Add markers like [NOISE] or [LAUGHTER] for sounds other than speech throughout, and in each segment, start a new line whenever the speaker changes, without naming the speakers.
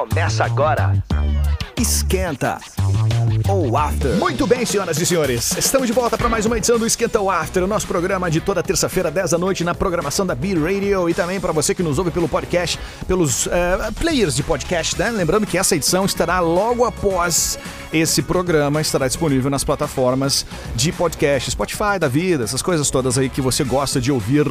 começa agora.
Esquenta ou After. Muito bem, senhoras e senhores. Estamos de volta para mais uma edição do Esquenta ou After, o nosso programa de toda terça-feira, 10 da noite, na programação da B Radio e também para você que nos ouve pelo podcast, pelos uh, players de podcast, né? Lembrando que essa edição estará logo após esse programa, estará disponível nas plataformas de podcast, Spotify da vida, essas coisas todas aí que você gosta de ouvir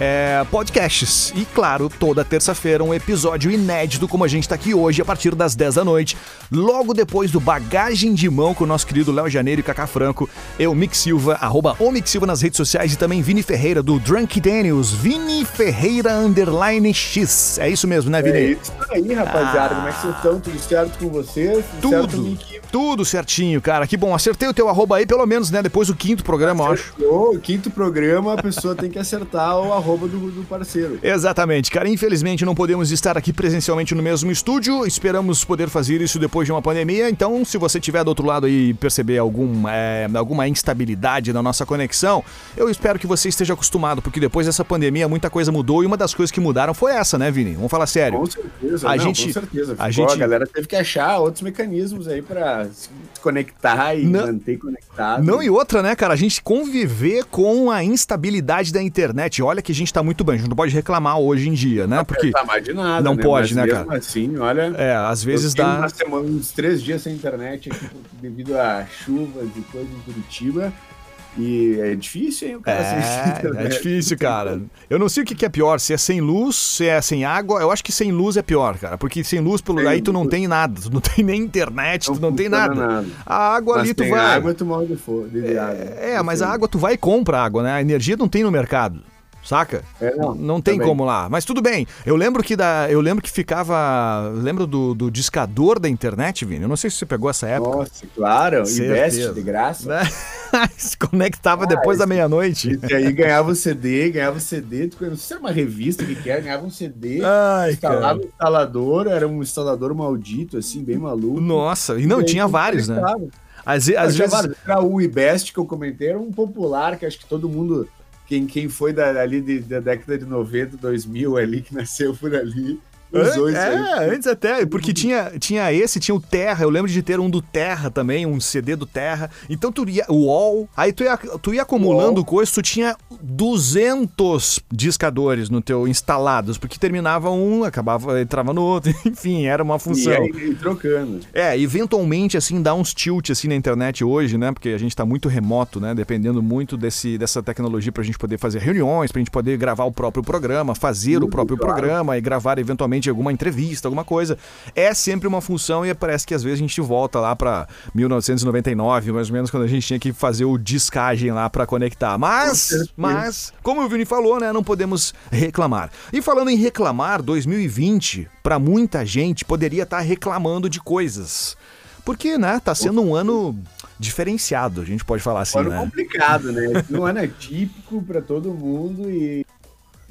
é, podcasts. E claro, toda terça-feira um episódio inédito, como a gente está aqui hoje, a partir das 10 da noite, logo depois do Bagagem de Mão com o nosso querido Léo Janeiro e Cacá Franco, eu, Mick Silva, arroba o Mick Silva nas redes sociais e também Vini Ferreira do Drunk Daniels, Vini Ferreira underline X. É isso mesmo, né, Vini?
É isso aí, rapaziada. Ah. Como é que vocês estão? Tudo certo com vocês?
Tudo. Tudo, certo, tudo certinho, cara. Que bom. Acertei o teu arroba aí, pelo menos, né? Depois do quinto programa, eu acho.
O quinto programa, a pessoa tem que acertar o arroba do, do parceiro.
Exatamente, cara. Infelizmente não podemos estar aqui presencialmente no mesmo estúdio. Esperamos poder fazer isso depois de uma pandemia. Então, se você tiver do outro lado aí perceber algum, é, alguma instabilidade na nossa conexão, eu espero que você esteja acostumado, porque depois dessa pandemia muita coisa mudou e uma das coisas que mudaram foi essa, né, Vini? Vamos falar sério.
Com certeza, a não, gente, com certeza. a, gente... a galera teve que achar outros mecanismos aí para se conectar e não, manter conectado.
Não, e outra, né, cara? A gente conviver com a instabilidade da internet. Olha que a gente tá muito bem, a gente não pode reclamar hoje em dia, né? Porque.
Não mais de nada.
Não
né?
pode,
Mas
né, cara?
assim, olha.
É, às vezes dá.
Uma semana, uns três dias sem internet aqui devido a chuvas e coisas em Curitiba. E é difícil, hein, o cara
é, É difícil, cara. Eu não sei o que é pior, se é sem luz, se é sem água. Eu acho que sem luz é pior, cara. Porque sem luz, pelo aí tu não tem nada. Tu não tem nem internet, não tu não tem nada. nada. A água
mas
ali tu vai.
água tu morre de, de, de
é, água. É, mas a água tu vai e compra água, né? A energia não tem no mercado. Saca?
É, não,
não tem também. como lá. Mas tudo bem. Eu lembro que da, eu lembro que ficava, lembro do, do discador da internet, Vini. Eu não sei se você pegou essa época.
Nossa, claro. Investe de graça.
Né? [LAUGHS] se conectava ah, depois esse, da meia-noite.
E aí ganhava o um CD, ganhava o um CD, não sei se era uma revista que era, ganhava um CD,
Ai,
instalava o um instalador, era um instalador maldito, assim, bem maluco.
Nossa, e não, e tinha vários, né?
Às, às vezes. Era o iBest que eu comentei, era um popular que acho que todo mundo quem, quem foi da, ali da década de 90, 2000 ali, que nasceu por ali,
Usou é, antes até, porque tinha, tinha esse, tinha o Terra, eu lembro de ter um do Terra também, um CD do Terra. Então tu ia, o UOL, aí tu ia, tu ia acumulando coisas, tu tinha 200 discadores no teu instalados, porque terminava um, acabava, entrava no outro, [LAUGHS] enfim, era uma função. E
aí, trocando.
É, eventualmente assim dá uns tilt assim na internet hoje, né? Porque a gente tá muito remoto, né? Dependendo muito desse, dessa tecnologia pra gente poder fazer reuniões, pra gente poder gravar o próprio programa, fazer muito o próprio claro. programa e gravar eventualmente alguma entrevista, alguma coisa. É sempre uma função e parece que às vezes a gente volta lá para 1999, mais ou menos, quando a gente tinha que fazer o discagem lá para conectar. Mas, mas, como o Vini falou, né, não podemos reclamar. E falando em reclamar, 2020, para muita gente, poderia estar tá reclamando de coisas. Porque, né, tá sendo um ano diferenciado, a gente pode falar assim, um ano
né? complicado, né? Um ano é típico para todo mundo e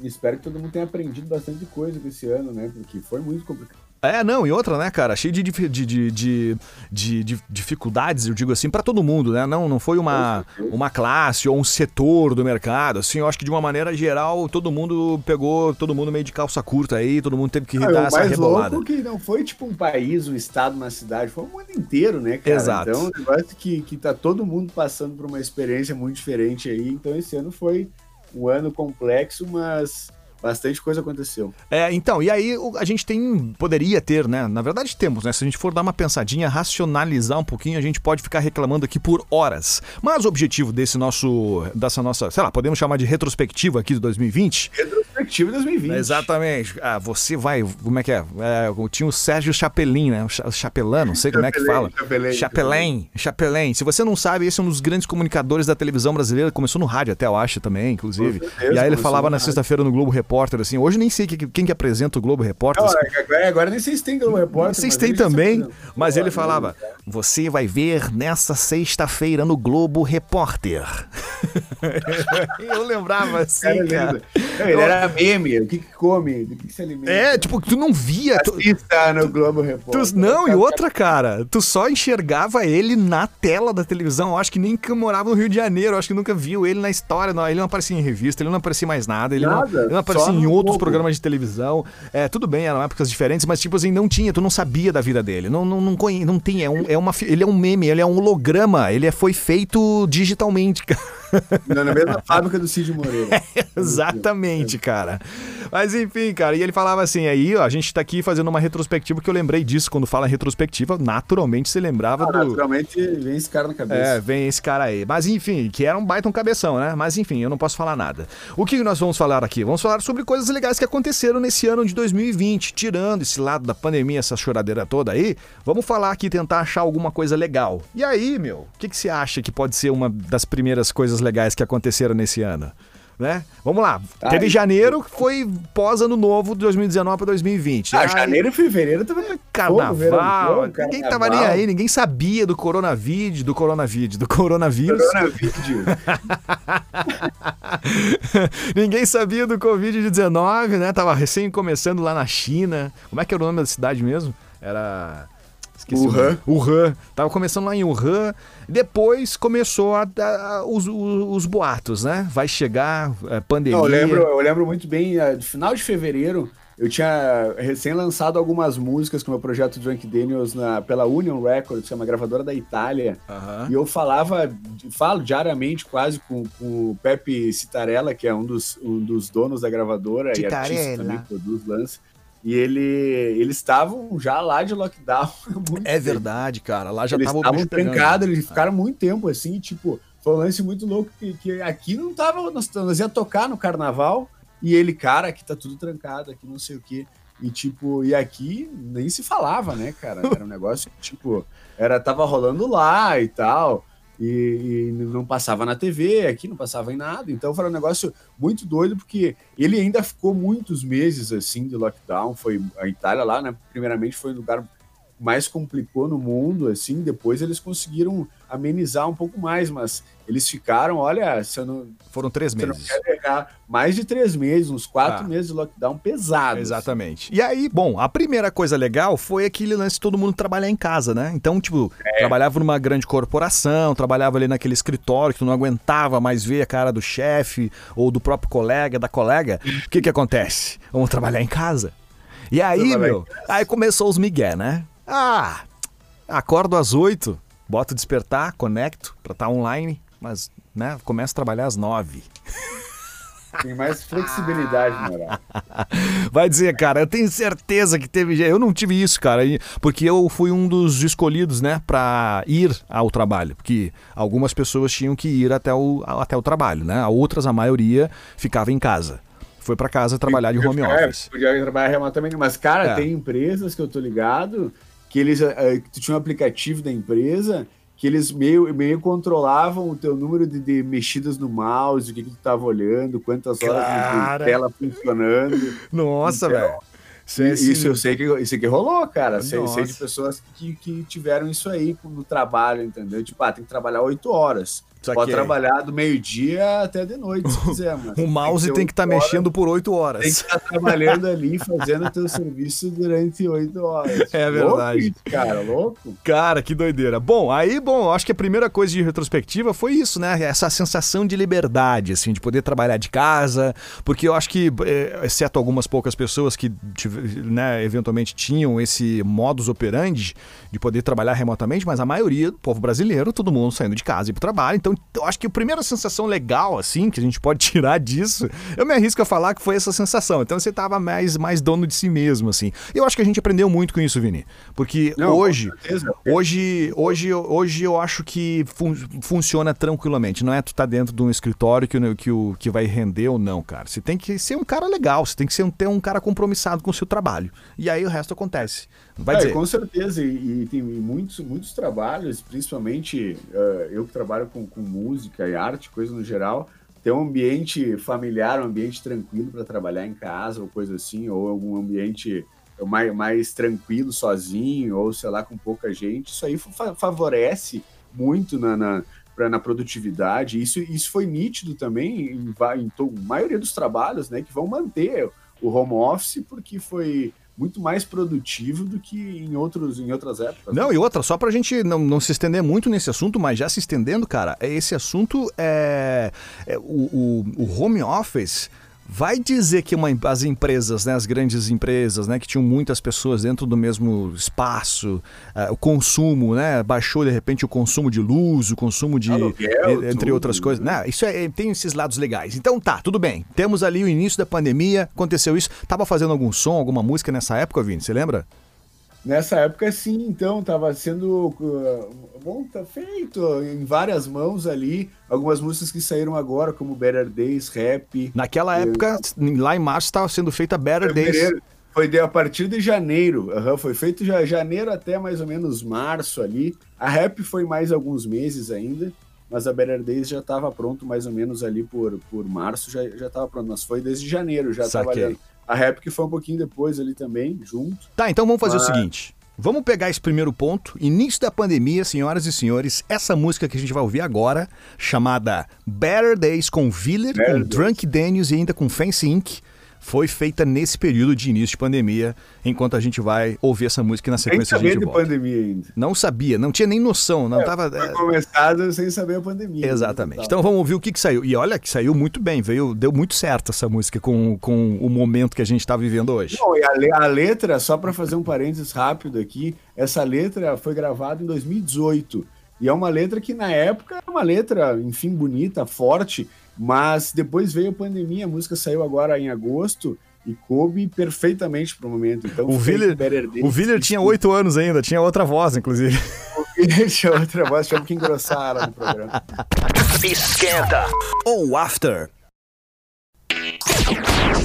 espero que todo mundo tenha aprendido bastante coisa com esse ano, né? Porque foi muito complicado.
É, não, e outra, né, cara, cheio de, de, de, de, de dificuldades, eu digo assim, para todo mundo, né? Não, não foi uma, uma classe ou um setor do mercado, assim, eu acho que de uma maneira geral, todo mundo pegou, todo mundo meio de calça curta aí, todo mundo teve que
ah,
dar essa rebolada.
Louco que não foi tipo um país, um estado, uma cidade, foi o mundo inteiro, né, cara?
Exato.
Então, um negócio que, que tá todo mundo passando por uma experiência muito diferente aí, então esse ano foi um ano complexo, mas bastante coisa aconteceu.
É, então, e aí a gente tem, poderia ter, né? Na verdade temos, né? Se a gente for dar uma pensadinha, racionalizar um pouquinho, a gente pode ficar reclamando aqui por horas. Mas o objetivo desse nosso, dessa nossa, sei lá, podemos chamar de retrospectiva aqui de 2020?
Retrospectiva 2020.
Exatamente. Ah, você vai, como é que é? é tinha o Sérgio Chapelin, né? O Chapelin, não sei como é que fala.
Chapelin.
Chapelin, Chapelin. Se você não sabe, esse é um dos grandes comunicadores da televisão brasileira, começou no rádio até, eu acho, também, inclusive. Certeza, e aí ele falava na sexta-feira no Globo Repórter, assim. Hoje nem sei quem que apresenta o Globo Repórter. Não,
agora, agora, nem sei se tem Globo Repórter.
Vocês têm também, mas ele falava: Você vai ver nessa sexta-feira no Globo Repórter. [LAUGHS] eu lembrava assim, cara. cara.
Ele era meme, o que, que come, do que, que se alimenta.
É, tipo, tu não via.
Assista no Globo Repórter.
Tu, não, e outra, cara, tu só enxergava ele na tela da televisão. Eu acho que nem que morava no Rio de Janeiro, eu acho que nunca viu ele na história. Não, ele não aparecia em revista, ele não aparecia mais nada, ele, nada, não, ele não aparecia em outros Globo. programas de televisão. É, tudo bem, eram épocas diferentes, mas tipo assim, não tinha, tu não sabia da vida dele. Não, não, não, não, não tinha. É, um, é uma, ele é um meme, ele é um holograma, ele é, foi feito digitalmente, [LAUGHS] cara. [LAUGHS]
Na mesma fábrica do Cid Moreira.
É, [LAUGHS] exatamente, cara. Mas enfim, cara, e ele falava assim, aí, ó, a gente tá aqui fazendo uma retrospectiva, que eu lembrei disso, quando fala retrospectiva, naturalmente você lembrava ah, do...
Naturalmente vem esse cara na cabeça.
É, vem esse cara aí. Mas enfim, que era um baita um cabeção, né? Mas enfim, eu não posso falar nada. O que nós vamos falar aqui? Vamos falar sobre coisas legais que aconteceram nesse ano de 2020, tirando esse lado da pandemia, essa choradeira toda aí, vamos falar aqui, tentar achar alguma coisa legal. E aí, meu, o que, que você acha que pode ser uma das primeiras coisas legais que aconteceram nesse ano? né? Vamos lá. Ai. Teve janeiro, foi pós-ano novo de 2019 para 2020.
Ah, Ai, janeiro e fevereiro tava
carnaval. Pô, ninguém carnaval. tava nem aí, ninguém sabia do coronavírus, do coronavírus, do coronavírus. Coronavírus. [LAUGHS] ninguém sabia do Covid-19, né? Tava recém começando lá na China. Como é que era o nome da cidade mesmo? Era
Esqueci Wuhan.
Wuhan. Tava começando lá em Wuhan. Depois começou a, a, os, os, os, boatos, né? Vai chegar a é, pandemia.
Não, eu, lembro, eu lembro muito bem, no é, final de fevereiro, eu tinha recém lançado algumas músicas com o meu projeto Drunk Daniels na, pela Union Records, que é uma gravadora da Itália. E eu falava, falo diariamente quase com, com, o Pepe Citarella, que é um dos, um dos donos da gravadora Citarella. e artista também, produz lance. E ele, eles estavam já lá de lockdown. [LAUGHS]
é tempo. verdade, cara. Lá já
eles estavam trancados, eles ficaram muito tempo assim, tipo, foi um lance muito louco que, que aqui não tava. Nós, nós ia tocar no carnaval e ele, cara, aqui tá tudo trancado, aqui não sei o quê. E tipo, e aqui nem se falava, né, cara? Era um negócio que, tipo, era, tava rolando lá e tal e, e, não passava na TV, aqui não passava em nada. Então foi um negócio muito doido, porque ele ainda ficou muitos meses assim de lockdown. Foi a Itália lá, né? Primeiramente foi o lugar mais complicou no mundo, assim, depois eles conseguiram amenizar um pouco mais, mas eles ficaram, olha, se eu não.
Foram três meses.
Mais de três meses, uns quatro ah. meses de lockdown pesado.
Exatamente. E aí, bom, a primeira coisa legal foi aquele lance de todo mundo trabalhar em casa, né? Então, tipo, é. trabalhava numa grande corporação, trabalhava ali naquele escritório que tu não aguentava mais ver a cara do chefe ou do próprio colega, da colega. O que que acontece? Vamos trabalhar em casa. E aí, meu, aí começou os migué, né? Ah, acordo às 8, boto despertar, conecto para estar tá online, mas né, começo a trabalhar às 9.
Tem mais flexibilidade no horário. [LAUGHS]
Vai dizer, cara, eu tenho certeza que teve. Eu não tive isso, cara, porque eu fui um dos escolhidos, né, para ir ao trabalho. Porque algumas pessoas tinham que ir até o, até o trabalho, né? Outras, a maioria, ficava em casa foi para casa trabalhar de home office.
Podia trabalhar remotamente, mas, cara, é. tem empresas que eu tô ligado que eles uh, que tinha um aplicativo da empresa que eles meio, meio controlavam o teu número de, de mexidas no mouse, o que, que tu tava olhando, quantas horas Cara. de tela funcionando.
Nossa, então, velho.
Isso eu sei que isso aqui rolou, cara. Sei, sei, de pessoas que, que tiveram isso aí no trabalho, entendeu? Tipo, ah, tem que trabalhar oito horas. Só Pode trabalhar do meio-dia até de noite, se quiser, [LAUGHS] mano.
o mouse tem que estar tá mexendo por oito horas.
Tem que estar tá trabalhando ali, fazendo o teu serviço durante oito horas. [LAUGHS]
É verdade. Louco,
cara, louco.
Cara, que doideira. Bom, aí, bom, acho que a primeira coisa de retrospectiva foi isso, né? Essa sensação de liberdade, assim, de poder trabalhar de casa, porque eu acho que, eh, exceto algumas poucas pessoas que, né, eventualmente tinham esse modus operandi de poder trabalhar remotamente, mas a maioria do povo brasileiro, todo mundo saindo de casa e ir pro trabalho, então eu acho que a primeira sensação legal, assim, que a gente pode [LAUGHS] tirar disso, eu me arrisco a falar que foi essa sensação. Então você tava mais, mais dono de si mesmo, assim. Eu acho que a gente aprendeu muito com isso, Vini. Porque Não, hoje, hoje, hoje, hoje eu acho que fun funciona tranquilamente. Não é tu tá dentro de um escritório que, que, o, que vai render ou não, cara. Você tem que ser um cara legal, você tem que ser um, ter um cara compromissado com o seu trabalho. E aí o resto acontece. Vai é, dizer.
Com certeza, e, e tem muitos, muitos trabalhos, principalmente uh, eu que trabalho com, com música e arte, coisa no geral, ter um ambiente familiar, um ambiente tranquilo para trabalhar em casa ou coisa assim, ou algum ambiente mais, mais tranquilo, sozinho, ou sei lá, com pouca gente, isso aí fa favorece muito na, na pra, na produtividade. Isso, isso foi nítido também em, em, em maioria dos trabalhos, né? Que vão manter o home office, porque foi muito mais produtivo do que em, outros, em outras épocas.
Não, e outra, só pra gente não, não se estender muito nesse assunto, mas já se estendendo, cara, esse assunto é, é o, o, o home office vai dizer que uma, as empresas, né, as grandes empresas, né, que tinham muitas pessoas dentro do mesmo espaço, uh, o consumo, né, baixou de repente o consumo de luz, o consumo de Aluguel, entre tudo. outras coisas, né? Isso é, tem esses lados legais. Então tá, tudo bem. Temos ali o início da pandemia, aconteceu isso. Tava fazendo algum som, alguma música nessa época, Vini? Você lembra?
Nessa época, sim, então, estava sendo uh, bom, tá feito em várias mãos ali. Algumas músicas que saíram agora, como Better Days, Rap.
Naquela época, lá em março, estava sendo feita Better Days.
Foi de, a partir de janeiro, uhum, foi feito já janeiro até mais ou menos março ali. A Rap foi mais alguns meses ainda, mas a Better Days já estava pronto mais ou menos ali por, por março, já estava pronto, mas foi desde janeiro, já ali a rap que foi um pouquinho depois ali também, junto.
Tá, então vamos fazer Mas... o seguinte. Vamos pegar esse primeiro ponto. Início da pandemia, senhoras e senhores, essa música que a gente vai ouvir agora, chamada Better Days com Viller, Better com Days. Drunk Daniels e ainda com Fancy Inc foi feita nesse período de início de pandemia, enquanto a gente vai ouvir essa música na sequência
a gente
de
volta. pandemia ainda.
Não sabia, não tinha nem noção, não é, tava
foi é, começado sem saber a pandemia.
Né, Exatamente. Então vamos ouvir o que, que saiu. E olha que saiu muito bem, veio, deu muito certo essa música com, com o momento que a gente está vivendo hoje.
Não, e a, a letra, só para fazer um parênteses rápido aqui, essa letra foi gravada em 2018. E é uma letra que na época é uma letra, enfim, bonita, forte, mas depois veio a pandemia, a música saiu agora em agosto e coube perfeitamente pro momento. Então,
o Viller, o Viller tinha oito anos ainda, tinha outra voz, inclusive.
O Viller tinha outra voz, tinha que engrossar ela no programa.
Esquenta ou After.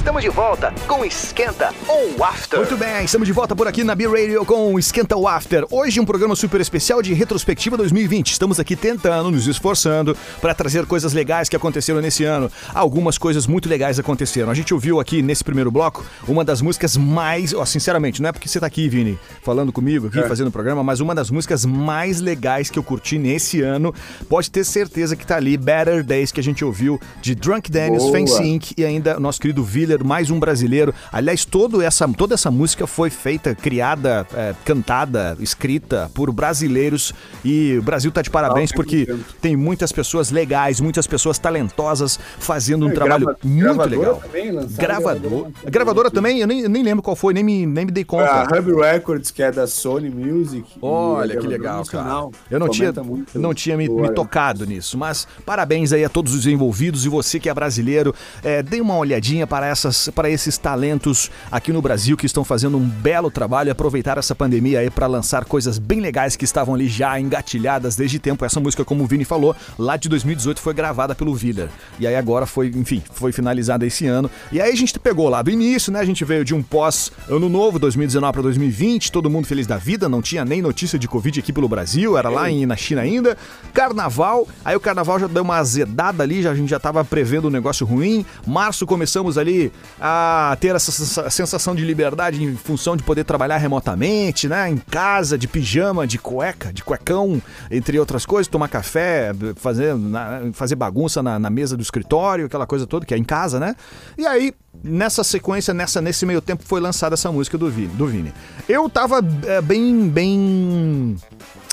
Estamos de volta com Esquenta ou After. Muito bem, estamos de volta por aqui na B-Radio com Esquenta ou After. Hoje um programa super especial de retrospectiva 2020. Estamos aqui tentando, nos esforçando para trazer coisas legais que aconteceram nesse ano. Algumas coisas muito legais aconteceram. A gente ouviu aqui nesse primeiro bloco uma das músicas mais, ó, sinceramente, não é porque você tá aqui, Vini, falando comigo aqui, é. fazendo o programa, mas uma das músicas mais legais que eu curti nesse ano. Pode ter certeza que tá ali Better Days que a gente ouviu de Drunk Daniels, Fancy Inc e ainda nosso querido Mais um brasileiro. Aliás, todo essa, toda essa música foi feita, criada, é, cantada, escrita por brasileiros e o Brasil tá de parabéns porque tem muitas pessoas legais, muitas pessoas talentosas fazendo um é, trabalho grava, muito legal. Também, gravador, gravadora, gravadora também, eu nem, nem lembro qual foi, nem me, nem me dei conta.
A Hub Records, que é da Sony Music.
Olha que legal, cara. Eu não tinha, eu não tinha me, me, tocado nisso, mas parabéns aí a todos os envolvidos e você que é brasileiro, é, dê uma olhadinha para essa essas, para esses talentos aqui no Brasil que estão fazendo um belo trabalho aproveitar essa pandemia aí para lançar coisas bem legais que estavam ali já engatilhadas desde tempo. Essa música, como o Vini falou, lá de 2018 foi gravada pelo Viller. E aí agora foi, enfim, foi finalizada esse ano. E aí a gente pegou lá do início, né? A gente veio de um pós ano novo, 2019 para 2020, todo mundo feliz da vida, não tinha nem notícia de Covid aqui pelo Brasil, era lá em, na China ainda. Carnaval, aí o carnaval já deu uma azedada ali, já, a gente já tava prevendo um negócio ruim. Março começamos ali a ter essa sensação de liberdade em função de poder trabalhar remotamente, né? Em casa, de pijama, de cueca, de cuecão, entre outras coisas, tomar café, fazer, fazer bagunça na, na mesa do escritório, aquela coisa toda, que é em casa, né? E aí, nessa sequência, nessa, nesse meio tempo, foi lançada essa música do Vini. Do Vini. Eu tava é, bem, bem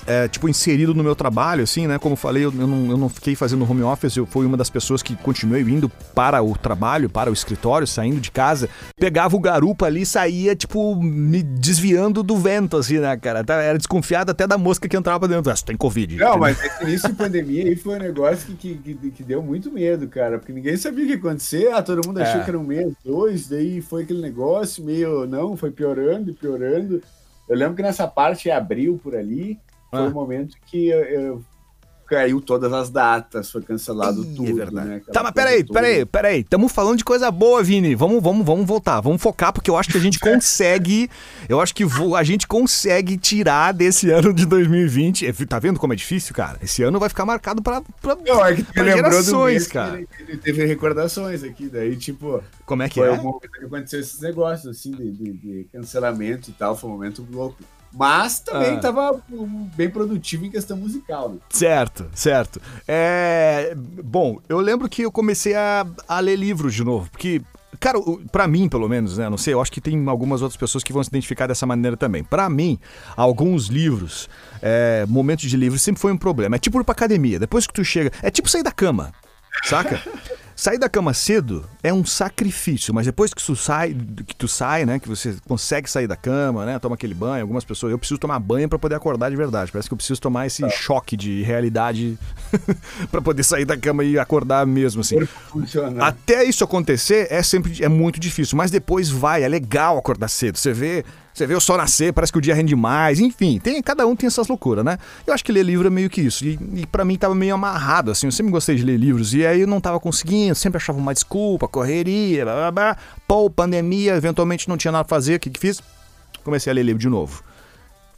é, tipo, inserido no meu trabalho, assim, né? Como falei, eu, eu, não, eu não fiquei fazendo home office, eu fui uma das pessoas que continuei indo para o trabalho, para o escritório, saindo de casa, pegava o garupa ali e saía, tipo, me desviando do vento, assim, né, cara? Tá, era desconfiado até da mosca que entrava dentro. Ah, tem Covid.
Não, mas esse início de pandemia aí foi um negócio que, que, que, que, deu muito medo, cara, porque ninguém sabia o que ia acontecer, ah, todo mundo achou é. que era um mês, dois, daí foi aquele negócio meio, não, foi piorando e piorando. Eu lembro que nessa parte abril por ali, foi o ah. um momento que eu, eu, caiu todas as datas, foi cancelado Ih, é tudo, é verdade. né?
tá, mas peraí, toda. peraí, peraí. Estamos falando de coisa boa, Vini. Vamos, vamos, vamos voltar. Vamos focar, porque eu acho que a gente [LAUGHS] consegue. eu acho que a gente consegue tirar desse ano de 2020. É, tá vendo como é difícil, cara? Esse ano vai ficar marcado pra, pra,
não, é que pra gerações, cara. Ele teve recordações aqui, daí, tipo.
Como é que foi é?
Foi um momento que aconteceu esses negócios, assim, de, de, de cancelamento e tal. Foi um momento louco. Mas também estava ah. bem produtivo em questão musical. Né?
Certo, certo. É... Bom, eu lembro que eu comecei a, a ler livros de novo, porque Cara, para mim, pelo menos, né? Não sei, eu acho que tem algumas outras pessoas que vão se identificar dessa maneira também. Para mim, alguns livros, é, momentos de livro sempre foi um problema. É tipo ir pra academia. Depois que tu chega. É tipo sair da cama. Saca? [LAUGHS] Sair da cama cedo é um sacrifício, mas depois que tu sai, que tu sai, né, que você consegue sair da cama, né, toma aquele banho, algumas pessoas, eu preciso tomar banho para poder acordar de verdade. Parece que eu preciso tomar esse tá. choque de realidade [LAUGHS] para poder sair da cama e acordar mesmo assim. Até isso acontecer é sempre é muito difícil, mas depois vai, é legal acordar cedo. Você vê você vê o sol nascer, parece que o dia rende mais, enfim, tem, cada um tem essas loucuras, né? Eu acho que ler livro é meio que isso. E, e para mim tava meio amarrado, assim, eu sempre gostei de ler livros, e aí eu não tava conseguindo, sempre achava uma desculpa, correria, blá blá blá. Pô, pandemia, eventualmente não tinha nada pra fazer, o que que fiz? Comecei a ler livro de novo.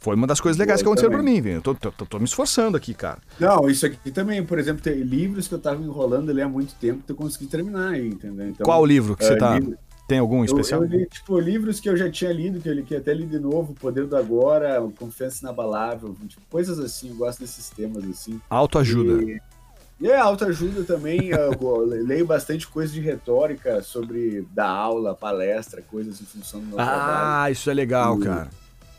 Foi uma das coisas legais que aconteceram para mim, velho. Eu tô, tô, tô, me esforçando aqui, cara.
Não, isso aqui também, por exemplo, tem livros que eu tava enrolando ler há muito tempo que eu consegui terminar aí, entendeu?
Então, Qual livro que você uh, tá. Livro... Tem algum especial?
Eu, eu li, tipo, livros que eu já tinha lido, que eu li, que até li de novo, Poder do Agora, Confiança Inabalável, tipo, coisas assim, eu gosto desses temas, assim.
Autoajuda.
E, e é, autoajuda também, [LAUGHS] eu leio bastante coisa de retórica sobre dar aula, palestra, coisas em função do meu
ah, trabalho. Ah, isso é legal, e, cara.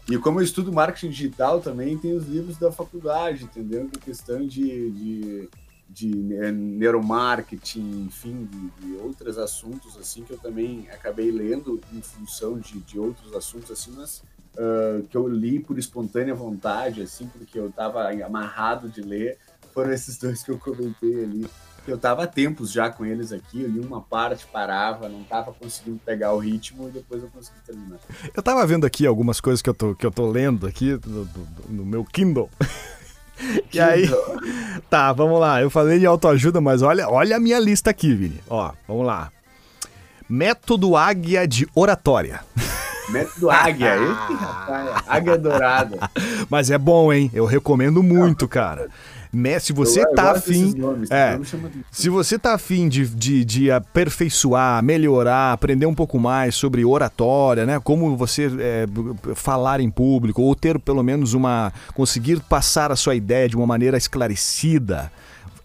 E como eu estudo marketing digital também, tem os livros da faculdade, entendeu? Que é questão de, de de neuromarketing, enfim, de, de, outros assuntos assim que eu também acabei lendo em função de, de outros assuntos assim, mas uh, que eu li por espontânea vontade, assim, porque eu estava amarrado de ler, foram esses dois que eu comentei ali. Eu estava há tempos já com eles aqui, li uma parte, parava, não estava conseguindo pegar o ritmo e depois eu consegui terminar.
Eu estava vendo aqui algumas coisas que eu tô, que eu tô lendo aqui no, no meu Kindle. [LAUGHS] [LAUGHS] E aí, [LAUGHS] tá, vamos lá. Eu falei de autoajuda, mas olha, olha a minha lista aqui, Vini. Ó, vamos lá. Método Águia de Oratória. [LAUGHS]
Método Águia, esse rapaz, Águia Dourada.
Mas é bom, hein? Eu recomendo muito, cara. Se você eu, tá afim. Nomes, é, se você tá afim de, de, de, aperfeiçoar, melhorar, aprender um pouco mais sobre oratória, né? Como você é, falar em público, ou ter pelo menos uma. conseguir passar a sua ideia de uma maneira esclarecida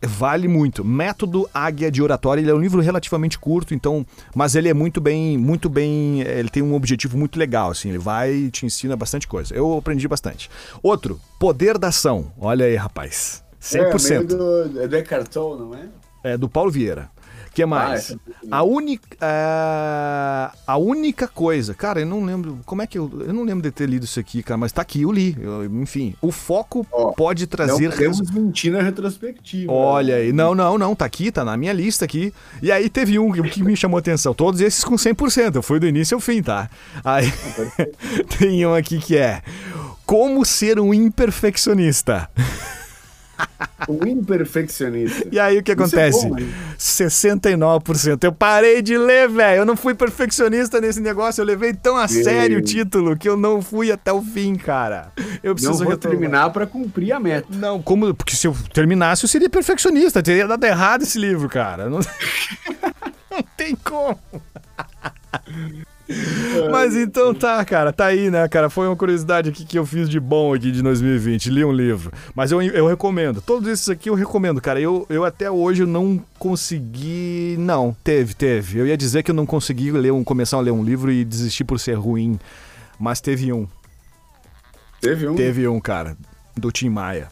vale muito. Método Águia de Oratória, ele é um livro relativamente curto, então, mas ele é muito bem, muito bem, ele tem um objetivo muito legal, assim, ele vai e te ensina bastante coisa. Eu aprendi bastante. Outro, Poder da Ação. Olha aí, rapaz. 100%. É,
do, é do Eckhart Tolle, não é?
É, do Paulo Vieira. que mais? Ah, a, única, uh, a única coisa, cara, eu não lembro. Como é que eu. Eu não lembro de ter lido isso aqui, cara, mas tá aqui, eu li. Eu, enfim, o foco oh, pode trazer. Não
podemos mentir na retrospectiva.
Olha aí. Não, não, não, tá aqui, tá na minha lista aqui. E aí teve um que me chamou atenção. Todos esses com 100%. Eu fui do início ao fim, tá? Aí [LAUGHS] tem um aqui que é. Como ser um imperfeccionista.
O imperfeccionista.
E aí o que acontece? É bom, 69%. Eu parei de ler, velho. Eu não fui perfeccionista nesse negócio. Eu levei tão a sério o título que eu não fui até o fim, cara. Eu
preciso não vou terminar para cumprir a meta.
Não, como? Porque se eu terminasse, eu seria perfeccionista. Teria dado errado esse livro, cara. Não, [LAUGHS] não tem como. Mas então tá, cara, tá aí, né, cara? Foi uma curiosidade aqui que eu fiz de bom aqui de 2020. Li um livro. Mas eu, eu recomendo. Todos esses aqui eu recomendo, cara. Eu, eu até hoje não consegui. Não, teve, teve. Eu ia dizer que eu não consegui ler um, começar a ler um livro e desistir por ser ruim. Mas teve um.
Teve um?
Teve um, cara. Do Tim Maia.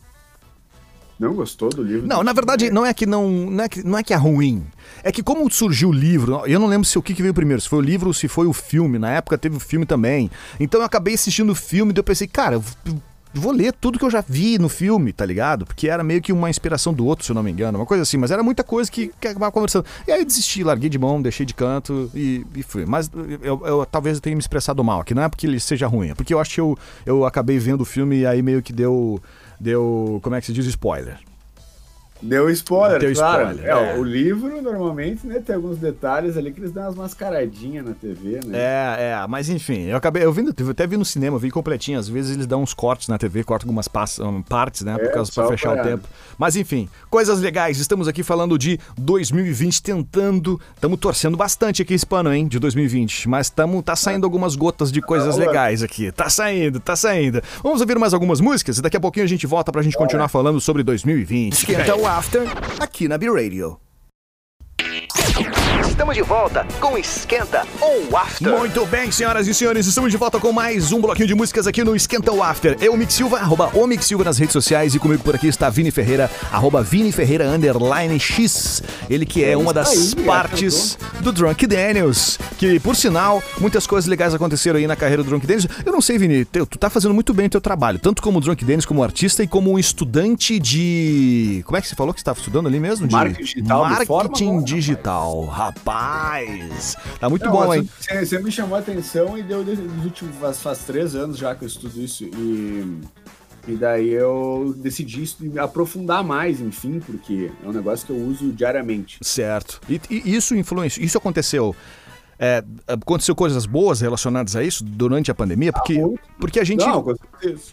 Não gostou do livro?
Não, na verdade, não é que não, não é que, não é que é ruim. É que como surgiu o livro, eu não lembro se o que, veio primeiro, se foi o livro ou se foi o filme. Na época teve o filme também. Então eu acabei assistindo o filme e eu pensei, cara, eu vou ler tudo que eu já vi no filme, tá ligado? Porque era meio que uma inspiração do outro, se eu não me engano, uma coisa assim, mas era muita coisa que, que acabava conversando. E aí desisti, larguei de mão, deixei de canto e, e fui. Mas eu, eu, talvez eu tenha me expressado mal aqui, não é porque ele seja ruim, é porque eu acho que eu, eu acabei vendo o filme e aí meio que deu, deu, como é que se diz, spoiler.
Deu spoiler,
Deu
claro.
spoiler,
é,
é.
O livro, normalmente, né, tem alguns detalhes ali que eles dão umas mascaradinhas na TV, né?
É, é, mas enfim, eu acabei, eu, vi, eu até vi no cinema, vi completinho, às vezes eles dão uns cortes na TV, cortam algumas um, partes, né, por
É,
causa pra fechar o tempo. Mas enfim, coisas legais, estamos aqui falando de 2020, tentando, estamos torcendo bastante aqui esse pano, hein, de 2020, mas tamo, tá saindo algumas gotas de coisas
rolando.
legais aqui, tá saindo, tá saindo. Vamos ouvir mais algumas músicas e daqui a pouquinho a gente volta pra gente continuar falando sobre 2020. Esquenta o After, aqui na B-Radio.
Estamos de volta com Esquenta ou After.
Muito bem, senhoras e senhores, estamos de volta com mais um bloquinho de músicas aqui no Esquenta o After. Eu, Mix Silva, arroba o Mix Silva nas redes sociais e comigo por aqui está Vini Ferreira, arroba Vini Ferreira underline X. Ele que é uma das
aí,
partes do Drunk Daniels, que por sinal, muitas coisas legais aconteceram aí na carreira do Drunk Daniels. Eu não sei, Vini, tu tu tá fazendo muito bem o teu trabalho, tanto como Drunk Daniels, como artista e como um estudante de... Como é que você falou que você estava estudando ali mesmo? De
Marketing digital, de forma
Marketing
boa,
digital, rapaz. Tá muito
Não,
bom, hein?
Você, me chamou a atenção e deu nos últimos faz, faz três anos já que eu estudo isso e e daí eu decidi aprofundar mais, enfim, porque é um negócio que eu uso diariamente.
Certo. E, e isso influenciou, isso aconteceu. é, aconteceu coisas boas relacionadas a isso durante a pandemia, porque,
muito.
porque a gente.
Não,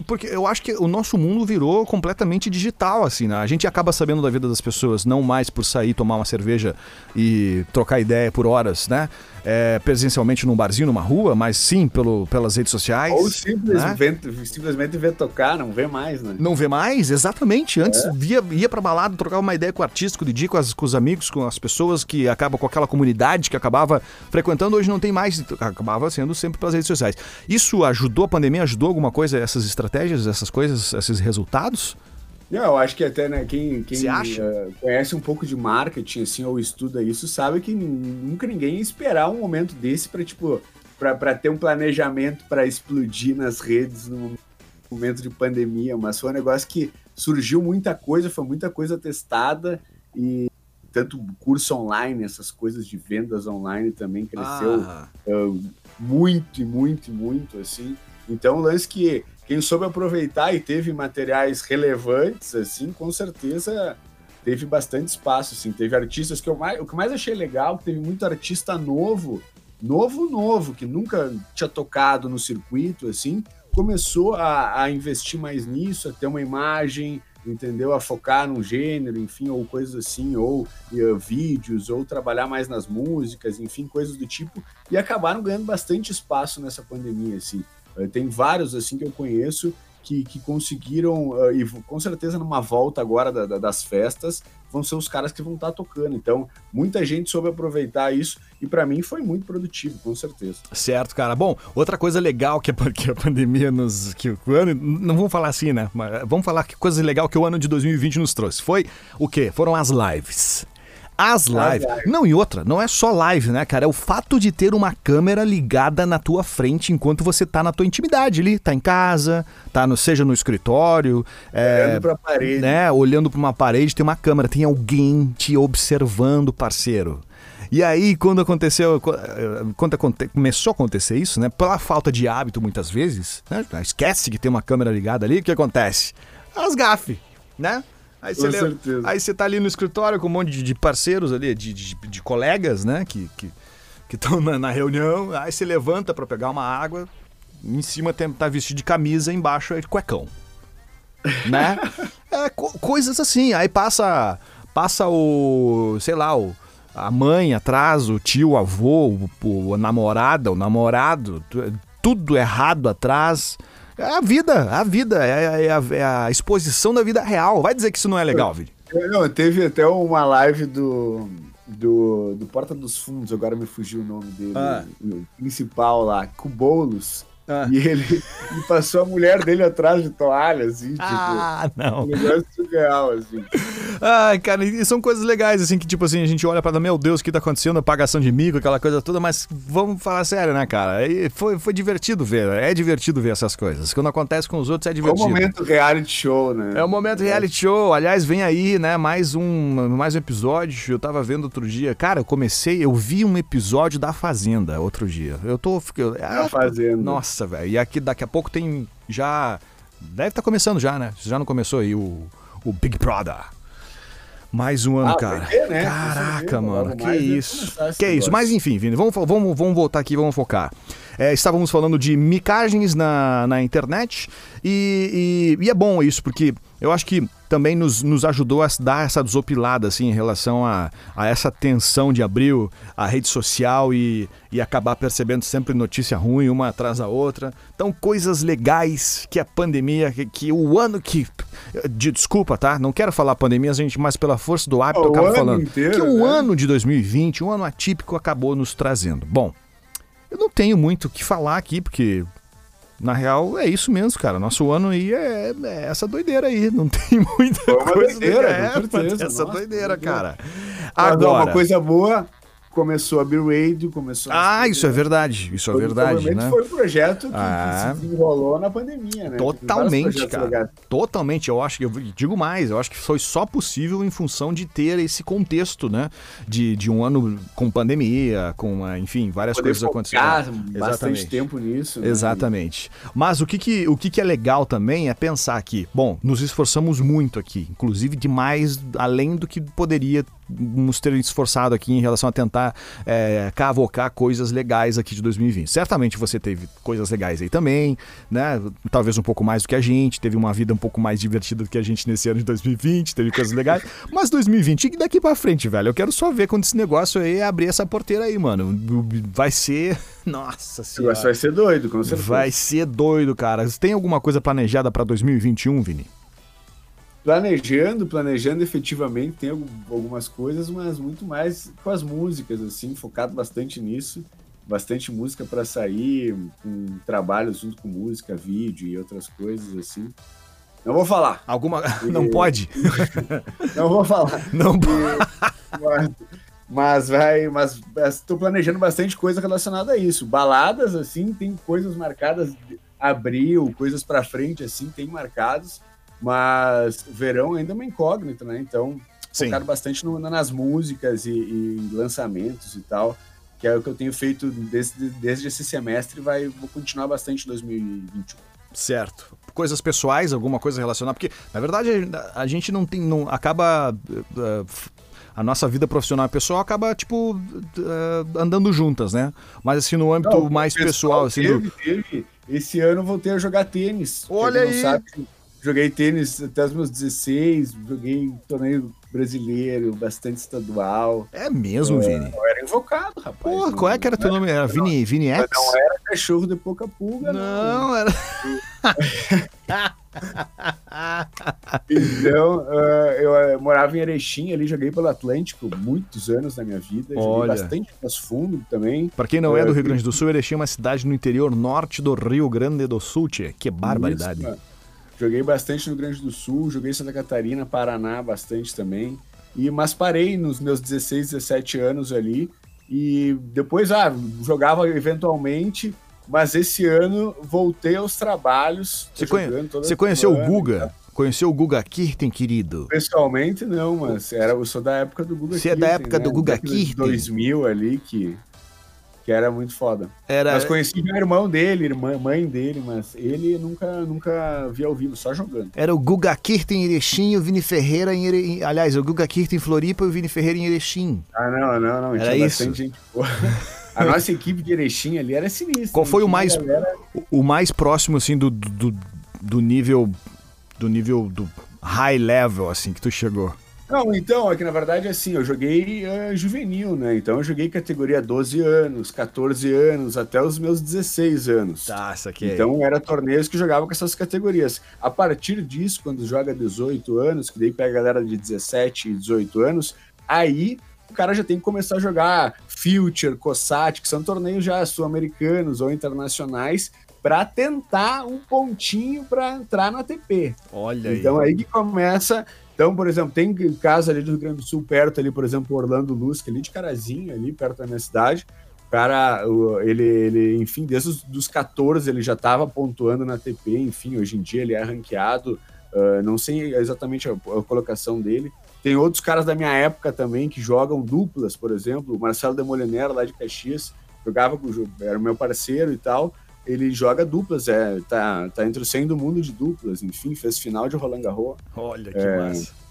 Porque eu acho que o nosso mundo virou completamente digital, assim, né? A gente acaba sabendo da vida das pessoas, não mais por sair tomar uma cerveja e trocar ideia por horas, né? É, presencialmente num barzinho, numa rua, mas sim pelo, pelas redes sociais.
Ou
né?
simplesmente, simplesmente ver tocar, não vê mais, né?
Não vê mais? Exatamente. Antes
É.
via, ia pra balada, trocava uma ideia com o artista, com o DJ, com, as- com os amigos, com as pessoas que acabam com aquela comunidade que acabava frequentando, hoje não tem mais, acabava sendo sempre pelas redes sociais. Isso ajudou a pandemia? Ajudou alguma coisa, essas estratégias, essas coisas, esses resultados?
Não, eu acho que até, né, quem, quem eh, conhece um pouco de marketing, assim, ou estuda isso, sabe que nunca ninguém ia esperar um momento desse pra, tipo, pra ter um planejamento pra explodir nas redes num momento de pandemia, mas foi um negócio que surgiu muita coisa, foi muita coisa testada e tanto curso online, essas coisas de vendas online também cresceu
Ah,
muito, e muito, e muito, assim. Então, o lance que quem soube aproveitar e teve materiais relevantes, assim, com certeza teve bastante espaço, assim. Teve artistas que eu mais, o que mais achei legal, que teve muito artista novo, novo, novo, que nunca tinha tocado no circuito, assim, começou a, a investir mais nisso, a ter uma imagem, entendeu? A focar num gênero, enfim, ou coisas assim, ou eh, vídeos, ou trabalhar mais nas músicas, enfim, coisas do tipo, e acabaram ganhando bastante espaço nessa pandemia, assim. Eh, Tem vários, assim, que eu conheço que, que conseguiram, eh, e com certeza numa volta agora da- da- das festas, vão ser os caras que vão estar tocando. Então, muita gente soube aproveitar isso, e para mim foi muito produtivo, com certeza.
certo, cara. Bom, outra coisa legal que a, pan- [LAUGHS] que a pandemia nos. Que o ano. Não vamos falar assim, né? Mas vamos falar que coisa legal que o ano de 2020 nos trouxe. Foi o quê? Foram as lives. As lives. Não, e outra, não é só live, né, cara? É o fato de ter uma câmera ligada na tua frente enquanto você tá na tua intimidade ali. Tá em casa, tá no, seja no escritório. é,
Olhando pra parede.
né, olhando para uma parede, tem uma câmera, tem alguém te observando, parceiro. E aí, quando aconteceu, eh, quando começou a acontecer isso, né, pela falta de hábito muitas vezes, né, esquece que tem uma câmera ligada ali, o que acontece? As gafe, né? Aí você, aí você tá ali no escritório com um monte de, parceiros ali, de, de, de colegas, né, que que estão na, na reunião, aí você levanta para pegar uma água, em cima tem, tá vestido de camisa, embaixo é de cuecão [LAUGHS] né? É, co- coisas assim. Aí passa, passa o, sei lá, o, a mãe atrás, o tio, o avô, o, o, a namorada, o namorado, tu- tudo errado atrás. É a vida, a vida, é, é a, é a exposição da vida real. Vai dizer que isso não é legal, Vini.
Não, teve até uma live do, do, do Porta dos Fundos, agora me fugiu o nome dele,
Ah.
o principal lá, com o Boulos.
Ah.
E ele e passou a mulher dele atrás de toalha, assim, tipo,
Ah, não.
um negócio surreal, assim.
Ai, cara, e são coisas legais, assim, que tipo assim, a gente olha pra meu Deus, o que tá acontecendo, apagação de mico, aquela coisa toda, mas vamos falar sério, né, cara? E foi, foi divertido ver, é divertido ver essas coisas. Quando acontece com os outros é
É um
divertido.
momento reality show, né?
É o momento reality show. Aliás, vem aí, né? Mais um, mais um episódio. Eu tava vendo outro dia. Cara, eu comecei, eu vi um episódio da Fazenda outro dia. Eu tô.
Da Fazenda.
Nossa, velho. E aqui daqui a pouco tem já. Deve estar começando já, né? Já não começou aí o, o Big Brother. Mais um ano,
Ah,
cara.
ter, né?
Caraca,
certeza,
mano. Que
deve
isso. Que isso.
negócio.
Mas enfim, Vini, vamos, vamos, vamos voltar aqui, vamos focar. É, estávamos falando de micagens na, na internet e, e- e é bom isso, porque eu acho que também nos, nos ajudou a dar essa desopilada assim, em relação a, a essa tensão de abril, a rede social e, e acabar percebendo sempre notícia ruim uma atrás da outra. Então, coisas legais que a pandemia, que, que o ano que. De, desculpa, tá? Não quero falar pandemia, gente, mas pela força do hábito
O
eu acabo falando.
inteiro,
que o
né?
ano de 2020, um ano atípico, acabou nos trazendo. Bom, eu não tenho muito o que falar aqui, porque na real é isso mesmo, cara. Nosso ano aí é, é essa doideira aí. Não tem [LAUGHS] muita
Foi
coisa.
doideira,
é,
certeza,
essa
nossa,
doideira, cara. Agora.
uma coisa boa, começou a B-Radio, começou a...
Ah, isso é verdade. Isso é verdade,
Provavelmente
né?
Foi um projeto que,
Ah.
que se desenrolou na pandemia, né?
Totalmente, cara.
legais.
Totalmente. Eu acho que eu digo mais, eu acho que foi só possível em função de ter esse contexto, né? De, de um ano com pandemia, com, enfim, várias
Poder
coisas acontecendo.
bastante
Exatamente.
tempo nisso. né?
Exatamente. Mas o que, que, o que, que é legal também é pensar que, bom, nos esforçamos muito aqui, inclusive demais, além do que poderia nos ter esforçado aqui em relação a tentar é, cavocar coisas legais aqui de 2020. Certamente você teve coisas legais aí também, né? Talvez um pouco mais do que a gente, teve uma vida um pouco mais divertida do que a gente nesse ano de 2020, teve coisas legais. [LAUGHS] Mas 2020, e daqui pra frente, velho, eu quero só ver quando esse negócio aí abrir essa porteira aí, mano. Vai ser. [LAUGHS] Nossa senhora.
vai ser doido, com certeza.
Vai ser doido, cara. Tem alguma coisa planejada pra 2021, Vini?
Planejando, planejando efetivamente, tem algum- algumas coisas, mas muito mais com as músicas, assim, focado bastante nisso. Bastante música para sair, com trabalho junto com música, vídeo e outras coisas, assim. Não vou falar,
Alguma. [LAUGHS] Não pode? [LAUGHS]
não vou falar.
Não
mas, mas vai, mas estou planejando bastante coisa relacionada a isso. Baladas, assim, tem coisas marcadas abril, coisas pra frente, assim, tem marcados, mas verão ainda é uma incógnita, né? Então,
Sim.
focado bastante no- nas músicas e, e lançamentos e tal, que é o que eu tenho feito desde, desde esse semestre, vai vou continuar bastante em 2021.
Certo. Coisas pessoais, alguma coisa relacionada. Porque, na verdade, a gente não tem. Não, acaba. eh, f- a nossa vida profissional e pessoal acaba, tipo, eh, andando juntas, né? Mas assim, no âmbito
Não,
mais pessoal, assim, do,
teve, teve. Esse ano voltei a jogar tênis.
Olha aí.
Não sabe, joguei tênis até os meus 16, joguei torneio brasileiro, bastante estadual.
É mesmo, Vini?
Eu era invocado, rapaz.
Porra, qual é que era teu nome? Era Vini, Vini X?
Não era cachorro de pouca pulga, não.
Não, era. [LAUGHS]
Então, eh, eu eh, morava em Erechim ali, joguei pelo Atlântico muitos anos na minha vida.
Olha.
Joguei bastante mais fundo também.
Pra quem não é do
É,
Rio Grande do Sul, Erechim é uma cidade no interior norte do Rio Grande do Sul, tchê. Que barbaridade.
Isso. Joguei bastante no Rio Grande do Sul, joguei em Santa Catarina, Paraná bastante também. E, mas parei nos meus 16, 17 anos ali. E depois, ah, jogava eventualmente, mas esse ano voltei aos trabalhos.
Você, conhe- você conheceu o. Guga? Conheceu o Guga Kirten, querido?
Pessoalmente, não, mas era, eu sou da época do Guga
Você é da época do Guga Kirten?
2000 ali, que, que era muito foda.
Era.
Mas conheci o irmão dele, irmã, mãe dele, mas ele nunca, nunca vi ao vivo, só jogando.
Era o Guga Kirten em Erechim e o Vini Ferreira em Erechim. Aliás, o Guga Kirten em Floripa e o Vini Ferreira em Erechim.
Ah, não, não, não.
Era
tinha
isso?
bastante gente boa. A nossa equipe de Erechim ali era sinistra.
Qual foi o mais-
galera-
O mais próximo, assim, do, do, do nível. Do nível do high level, assim, que tu chegou.
Não, então, é que na verdade, assim, eu joguei eh, juvenil, né? Então eu joguei categoria 12 anos, 14 anos, até os meus 16 anos.
Tá, isso aqui
Então era torneios que jogavam com essas categorias. A partir disso, quando joga 18 anos, que daí pega a galera de 17 e 18 anos, aí o cara já tem que começar a jogar Future, COSAT, que são torneios já sul-americanos ou internacionais, para tentar um pontinho para entrar na ATP.
Olha
Então aí que começa. Então, por exemplo, tem caso ali do Rio Grande do Sul, perto ali, por exemplo, Orlando que é ali de Carazinho, ali perto da minha cidade. O cara, ele, ele, enfim, desde os dos 14 ele já estava pontuando na TP, enfim, hoje em dia ele é ranqueado. ah, não sei exatamente a, a colocação dele. Tem outros caras da minha época também que jogam duplas, por exemplo, o Marcelo Demoliner, lá de Caxias, jogava com era meu parceiro e tal. Ele joga duplas, é, tá, tá entre o 100 do mundo de duplas, enfim, fez final de Roland Garros.
Olha que
É,
massa.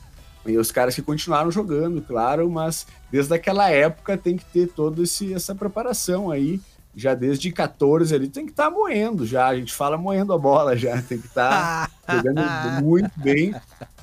E os caras que continuaram jogando, claro, mas desde aquela época tem que ter toda essa preparação aí. Já desde 14 ali tem que estar tá moendo já. A gente fala moendo a bola já, tem que estar tá [LAUGHS] jogando muito bem.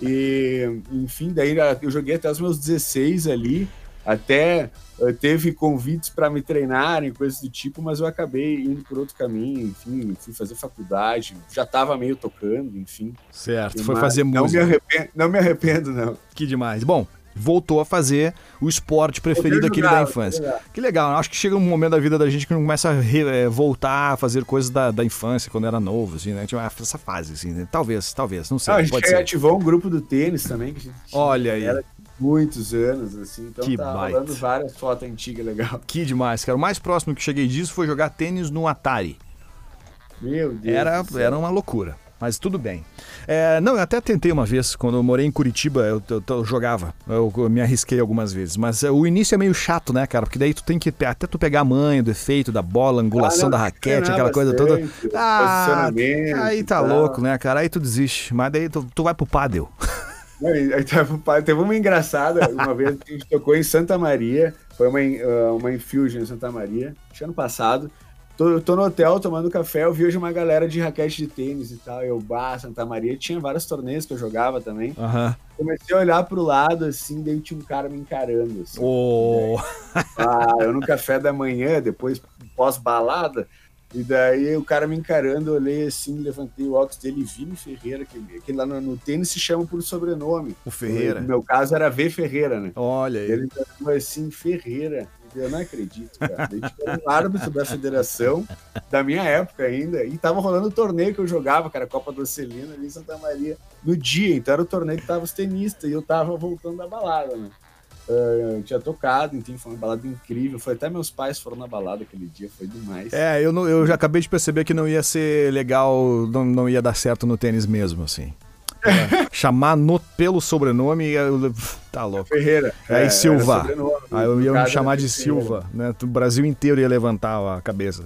E, enfim, daí eu joguei até os meus 16 ali. Até uh, teve convites para me treinarem, coisas do tipo, mas eu acabei indo por outro caminho, enfim, fui fazer faculdade, já estava meio tocando, enfim.
Certo, foi fazer
não
música.
Me arrependo, não me arrependo, não.
Que demais. Bom, voltou a fazer o esporte preferido aquele da infância. Que legal, acho que chega um momento da vida da gente que não começa a re, é, voltar a fazer coisas da, da infância, quando era novo, assim, né? Tinha essa fase, assim, né? Talvez, talvez, não sei.
Ah, a gente ativou um grupo do tênis também. Que
Olha aí. Era
muitos anos, assim. Então
que
tá
baita.
rolando várias fotos antigas legal.
Que demais, cara. O mais próximo que cheguei disso foi jogar tênis no Atari.
Meu Deus.
Era, era uma loucura. Mas tudo bem. É, não, eu até tentei uma vez, quando eu morei em Curitiba, eu, eu, eu jogava, eu, eu, me arrisquei algumas vezes. Mas é, o início é meio chato, né, cara? Porque daí tu tem que até tu pegar a manha do efeito da bola, angulação ah, não, da raquete, aquela coisa toda. Ah, aí tá louco, né, cara? Aí tu desiste. Mas daí tu, tu vai pro pádel. [LAUGHS]
Aí teve uma engraçada, uma vez que a gente tocou em Santa Maria, foi uma, uh, uma Infusion em Santa Maria, ano passado. Tô, tô no hotel tomando café, eu vi hoje uma galera de raquete de tênis e tal, eu, bah, Santa Maria, tinha vários torneios que eu jogava também.
Uhum.
Comecei a olhar pro lado, assim, daí tinha um cara me encarando, assim.
Oh.
Ah, eu no café da manhã, depois pós-balada, e daí o cara me encarando, eu olhei assim, levantei o óculos dele, Vini Ferreira, que, que lá no, no, tênis se chama por sobrenome.
O Ferreira.
No meu caso era V Ferreira, né?
Olha aí.
Ele falou assim, Ferreira. Eu não acredito, cara. Daí tinha um árbitro da federação, da minha época ainda, e tava rolando o torneio que eu jogava, cara, Copa do Celina ali em Santa Maria, no dia. Então era o torneio que tava os tenistas, e eu tava voltando da balada, né? Uh, tinha tocado, enfim, foi uma balada incrível. Foi até meus pais foram na balada aquele dia, foi demais.
É, eu, não, eu já acabei de perceber que não ia ser legal, não, não ia dar certo no tênis mesmo, assim. É, chamar no, pelo sobrenome, eu, tá louco.
Ferreira.
Aí é, Silva. Aí eu ia me chamar de Silva, né? O Brasil inteiro ia levantar a cabeça.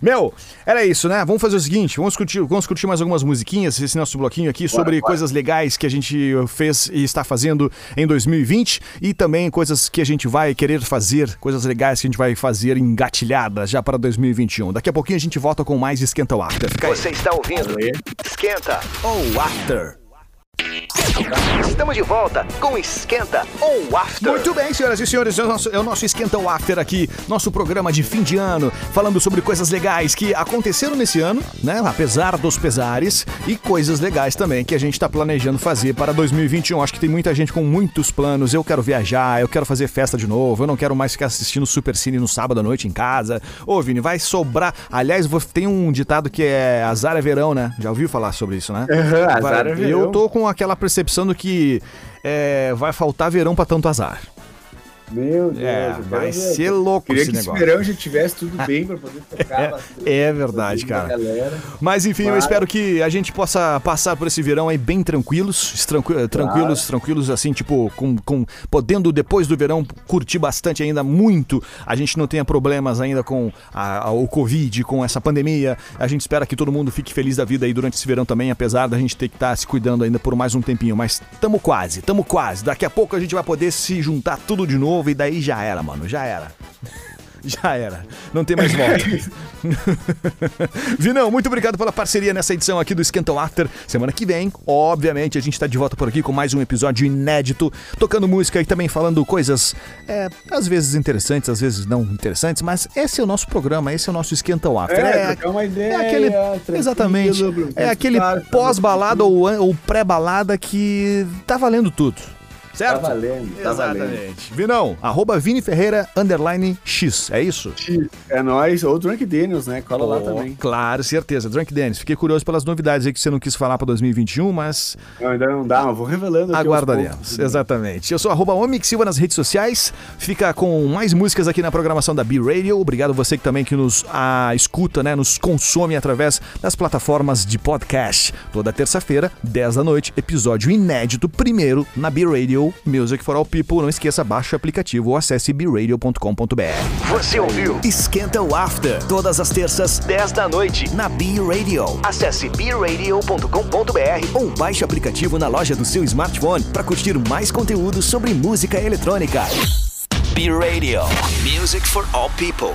Meu, era isso, né? Vamos fazer o seguinte, vamos curtir, vamos curtir mais algumas musiquinhas, esse nosso bloquinho aqui, sobre bora, coisas legais que a gente fez e está fazendo em 2020 e também coisas que a gente vai querer fazer, coisas legais que a gente vai fazer engatilhadas já para 2021. Daqui a pouquinho a gente volta com mais Esquenta o After.
Você está ouvindo Esquenta ou After. Estamos de volta com Esquenta ou After.
Muito bem, senhoras e senhores, é o, nosso, é o nosso Esquenta ou After aqui, nosso programa de fim de ano, falando sobre coisas legais que aconteceram nesse ano, né? Apesar dos pesares, e coisas legais também que a gente está planejando fazer para 2021. Acho que tem muita gente com muitos planos. Eu quero viajar, eu quero fazer festa de novo, eu não quero mais ficar assistindo Super Cine no sábado à noite em casa. Ô, Vini, vai sobrar. Aliás, tem um ditado que é azar é verão, né? Já ouviu falar sobre isso, né?
Uhum, azar é verão.
Eu tô com aquela percepção do que é, vai faltar verão para tanto azar.
Meu Deus,
é, vai ser louco
Queria
esse
que
negócio.
esse verão já tivesse tudo bem para poder tocar. [LAUGHS]
é, é verdade, cara. Mas enfim, eu espero que a gente possa passar por esse verão aí bem tranquilos, tranqu tranquilos, claro. tranquilos assim, tipo, com, com podendo depois do verão curtir bastante ainda muito. A gente não tenha problemas ainda com a, a, o Covid, com essa pandemia. A gente espera que todo mundo fique feliz da vida aí durante esse verão também, apesar da gente ter que estar tá se cuidando ainda por mais um tempinho. Mas tamo quase, tamo quase. Daqui a pouco a gente vai poder se juntar tudo de novo novo e daí já era, mano, já era. Já era. Não tem mais volta. [LAUGHS] Vinão, muito obrigado pela parceria nessa edição aqui do Esquenta After. Semana que vem, obviamente, a gente está de volta por aqui com mais um episódio inédito, tocando música e também falando coisas, é, às vezes interessantes, às vezes não interessantes, mas esse é o nosso programa, esse é o nosso Esquenta After.
É, é, uma ideia,
é aquele, exatamente, é aquele pós-balada ou, ou pré-balada que tá valendo tudo. Certo?
Tá valendo, tá
Exatamente.
valendo.
Vinão, arroba Vini Ferreira, underline X, é isso?
X, é nóis. Ou Drunk Daniels, né? Cola oh, lá também.
Claro, certeza. Drunk Daniels. Fiquei curioso pelas novidades aí que você não quis falar para 2021, mas...
Não, ainda não dá, mas vou revelando aqui
Aguardaremos, exatamente. Eu sou arroba Omix Silva nas redes sociais. Fica com mais músicas aqui na programação da B-Radio. Obrigado você que também que nos a, escuta, né? Nos consome através das plataformas de podcast. Toda terça-feira, 10 da noite, episódio inédito, primeiro na B-Radio ou Music for All People. Não esqueça, baixe o aplicativo ou acesse bradio.com.br.
Você ouviu?
Esquenta o After. Todas as terças, 10 da noite, na B Radio.
Acesse bradio.com.br
ou baixe o aplicativo na loja do seu smartphone para curtir mais conteúdo sobre música eletrônica.
B Radio. Music for All People.